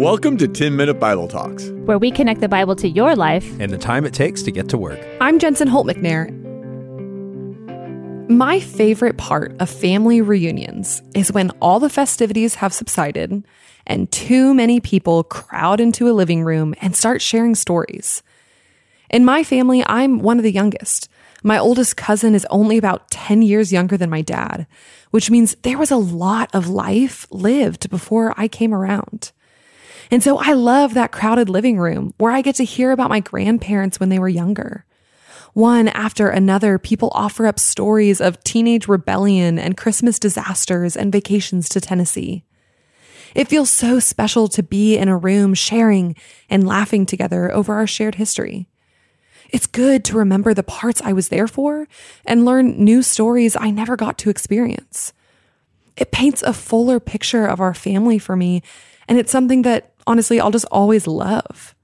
Welcome to 10 Minute Bible Talks, where we connect the Bible to your life and the time it takes to get to work. I'm Jensen Holt McNair. My favorite part of family reunions is when all the festivities have subsided and too many people crowd into a living room and start sharing stories. In my family, I'm one of the youngest. My oldest cousin is only about 10 years younger than my dad, which means there was a lot of life lived before I came around. And so I love that crowded living room where I get to hear about my grandparents when they were younger. One after another, people offer up stories of teenage rebellion and Christmas disasters and vacations to Tennessee. It feels so special to be in a room sharing and laughing together over our shared history. It's good to remember the parts I was there for and learn new stories I never got to experience. It paints a fuller picture of our family for me, and it's something that honestly, I'll just always love.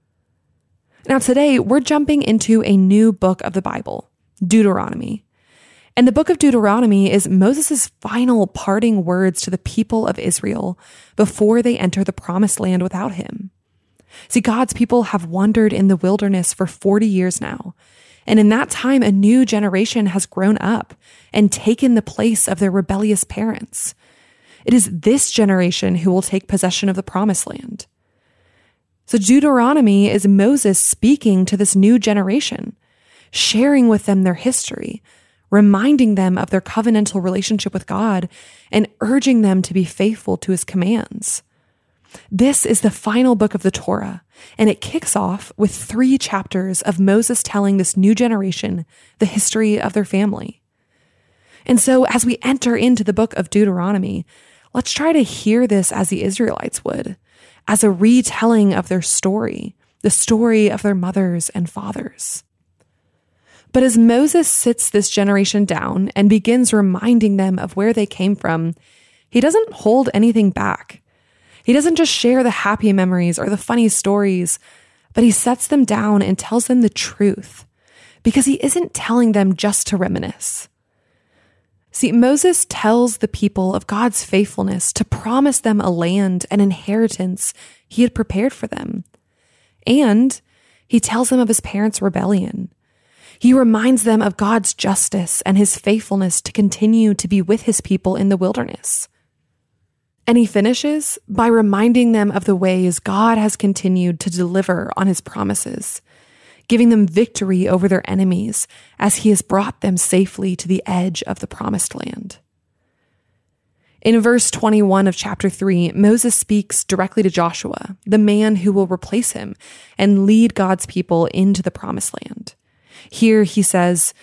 Now, today we're jumping into a new book of the Bible, Deuteronomy. And the book of Deuteronomy is Moses' final parting words to the people of Israel before they enter the promised land without him. See, God's people have wandered in the wilderness for 40 years now. And in that time, a new generation has grown up and taken the place of their rebellious parents. It is this generation who will take possession of the promised land. So Deuteronomy is Moses speaking to this new generation, sharing with them their history, reminding them of their covenantal relationship with God, and urging them to be faithful to his commands. This is the final book of the Torah, and it kicks off with three chapters of Moses telling this new generation the history of their family. And so, as we enter into the book of Deuteronomy, let's try to hear this as the Israelites would as a retelling of their story, the story of their mothers and fathers. But as Moses sits this generation down and begins reminding them of where they came from, he doesn't hold anything back. He doesn't just share the happy memories or the funny stories, but he sets them down and tells them the truth because he isn't telling them just to reminisce. See, Moses tells the people of God's faithfulness to promise them a land and inheritance he had prepared for them. And he tells them of his parents' rebellion. He reminds them of God's justice and his faithfulness to continue to be with his people in the wilderness. And he finishes by reminding them of the ways God has continued to deliver on his promises giving them victory over their enemies as he has brought them safely to the edge of the promised land. In verse 21 of chapter 3, Moses speaks directly to Joshua, the man who will replace him and lead God's people into the promised land. Here he says,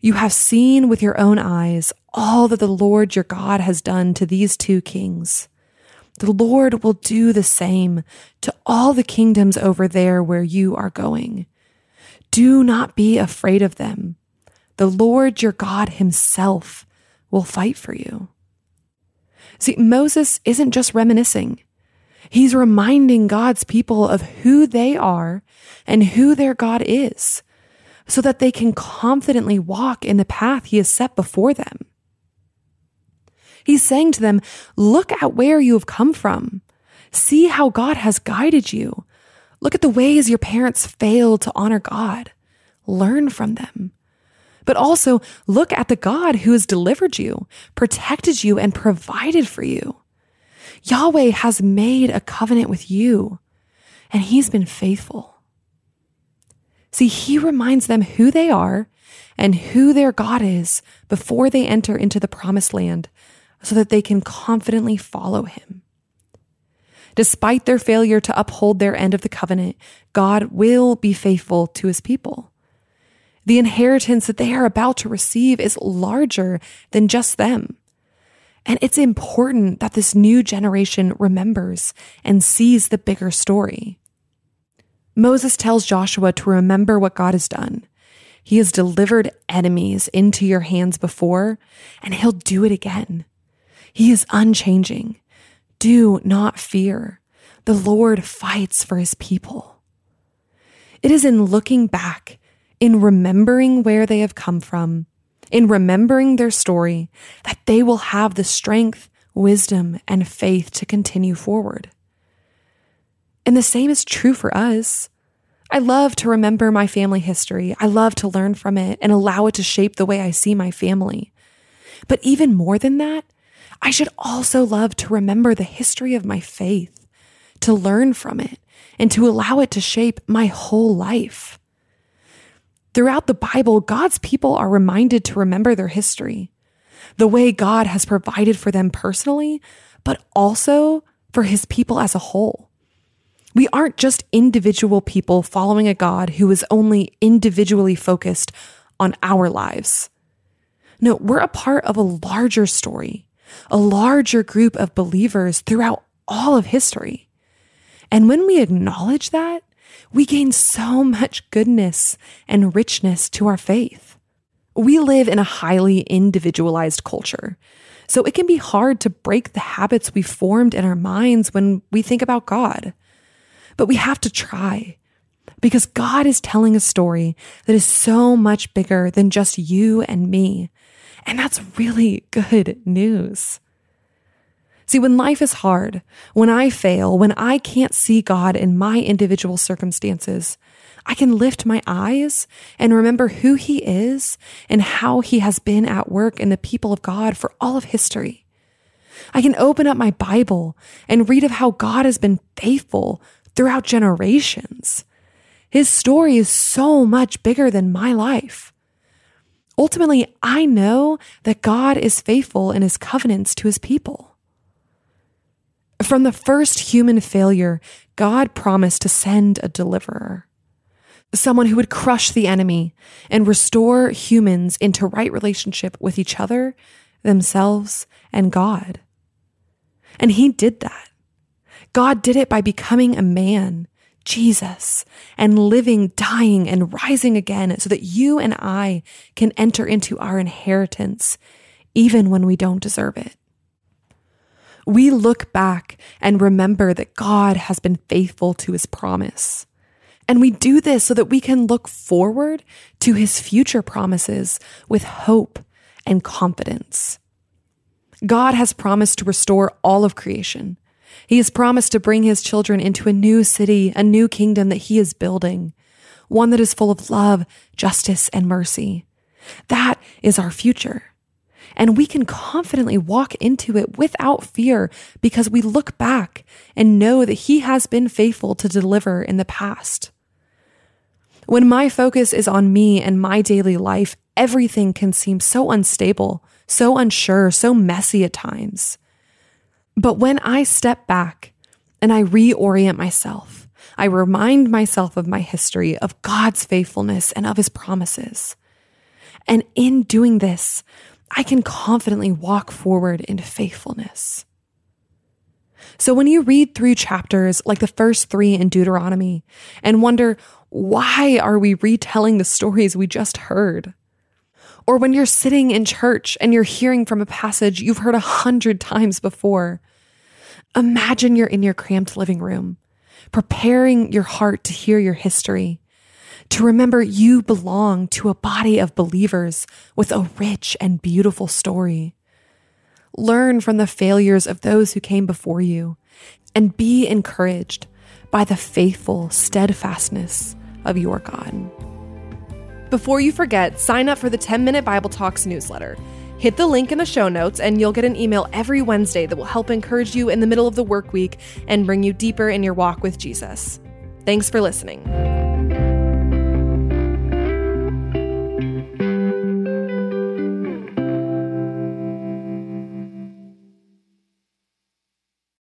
You have seen with your own eyes all that the Lord your God has done to these two kings. The Lord will do the same to all the kingdoms over there where you are going. Do not be afraid of them. The Lord your God himself will fight for you. See, Moses isn't just reminiscing. He's reminding God's people of who they are and who their God is so that they can confidently walk in the path he has set before them. He's saying to them, look at where you have come from. See how God has guided you. Look at the ways your parents failed to honor God. Learn from them. But also look at the God who has delivered you, protected you, and provided for you. Yahweh has made a covenant with you, and he's been faithful. See, he reminds them who they are and who their God is before they enter into the promised land so that they can confidently follow him. Despite their failure to uphold their end of the covenant, God will be faithful to his people. The inheritance that they are about to receive is larger than just them. And it's important that this new generation remembers and sees the bigger story. Moses tells Joshua to remember what God has done. He has delivered enemies into your hands before, and he'll do it again. He is unchanging. Do not fear. The Lord fights for his people. It is in looking back, in remembering where they have come from, in remembering their story, that they will have the strength, wisdom, and faith to continue forward. And the same is true for us. I love to remember my family history. I love to learn from it and allow it to shape the way I see my family. But even more than that, I should also love to remember the history of my faith, to learn from it, and to allow it to shape my whole life. Throughout the Bible, God's people are reminded to remember their history, the way God has provided for them personally, but also for his people as a whole. We aren't just individual people following a God who is only individually focused on our lives. No, we're a part of a larger story, a larger group of believers throughout all of history. And when we acknowledge that, we gain so much goodness and richness to our faith. We live in a highly individualized culture, so it can be hard to break the habits we formed in our minds when we think about God. But we have to try because God is telling a story that is so much bigger than just you and me. And that's really good news. See, when life is hard, when I fail, when I can't see God in my individual circumstances, I can lift my eyes and remember who He is and how He has been at work in the people of God for all of history. I can open up my Bible and read of how God has been faithful throughout generations. His story is so much bigger than my life. Ultimately, I know that God is faithful in his covenants to his people. From the first human failure, God promised to send a deliverer, someone who would crush the enemy and restore humans into right relationship with each other, themselves, and God. And he did that. God did it by becoming a man, Jesus, and living, dying, and rising again so that you and I can enter into our inheritance, even when we don't deserve it we look back and remember that God has been faithful to his promise. And we do this so that we can look forward to his future promises with hope and confidence. God has promised to restore all of creation. He has promised to bring his children into a new city, a new kingdom that he is building, one that is full of love, justice, and mercy. That is our future. And we can confidently walk into it without fear because we look back and know that He has been faithful to deliver in the past. When my focus is on me and my daily life, everything can seem so unstable, so unsure, so messy at times. But when I step back and I reorient myself, I remind myself of my history, of God's faithfulness, and of his promises. And in doing this, I can confidently walk forward in faithfulness. So when you read through chapters like the first three in Deuteronomy and wonder, why are we retelling the stories we just heard? Or when you're sitting in church and you're hearing from a passage you've heard a hundred times before, imagine you're in your cramped living room, preparing your heart to hear your history to remember you belong to a body of believers with a rich and beautiful story. Learn from the failures of those who came before you and be encouraged by the faithful steadfastness of your God. Before you forget, sign up for the 10 Minute Bible Talks newsletter. Hit the link in the show notes, and you'll get an email every Wednesday that will help encourage you in the middle of the work week and bring you deeper in your walk with Jesus. Thanks for listening.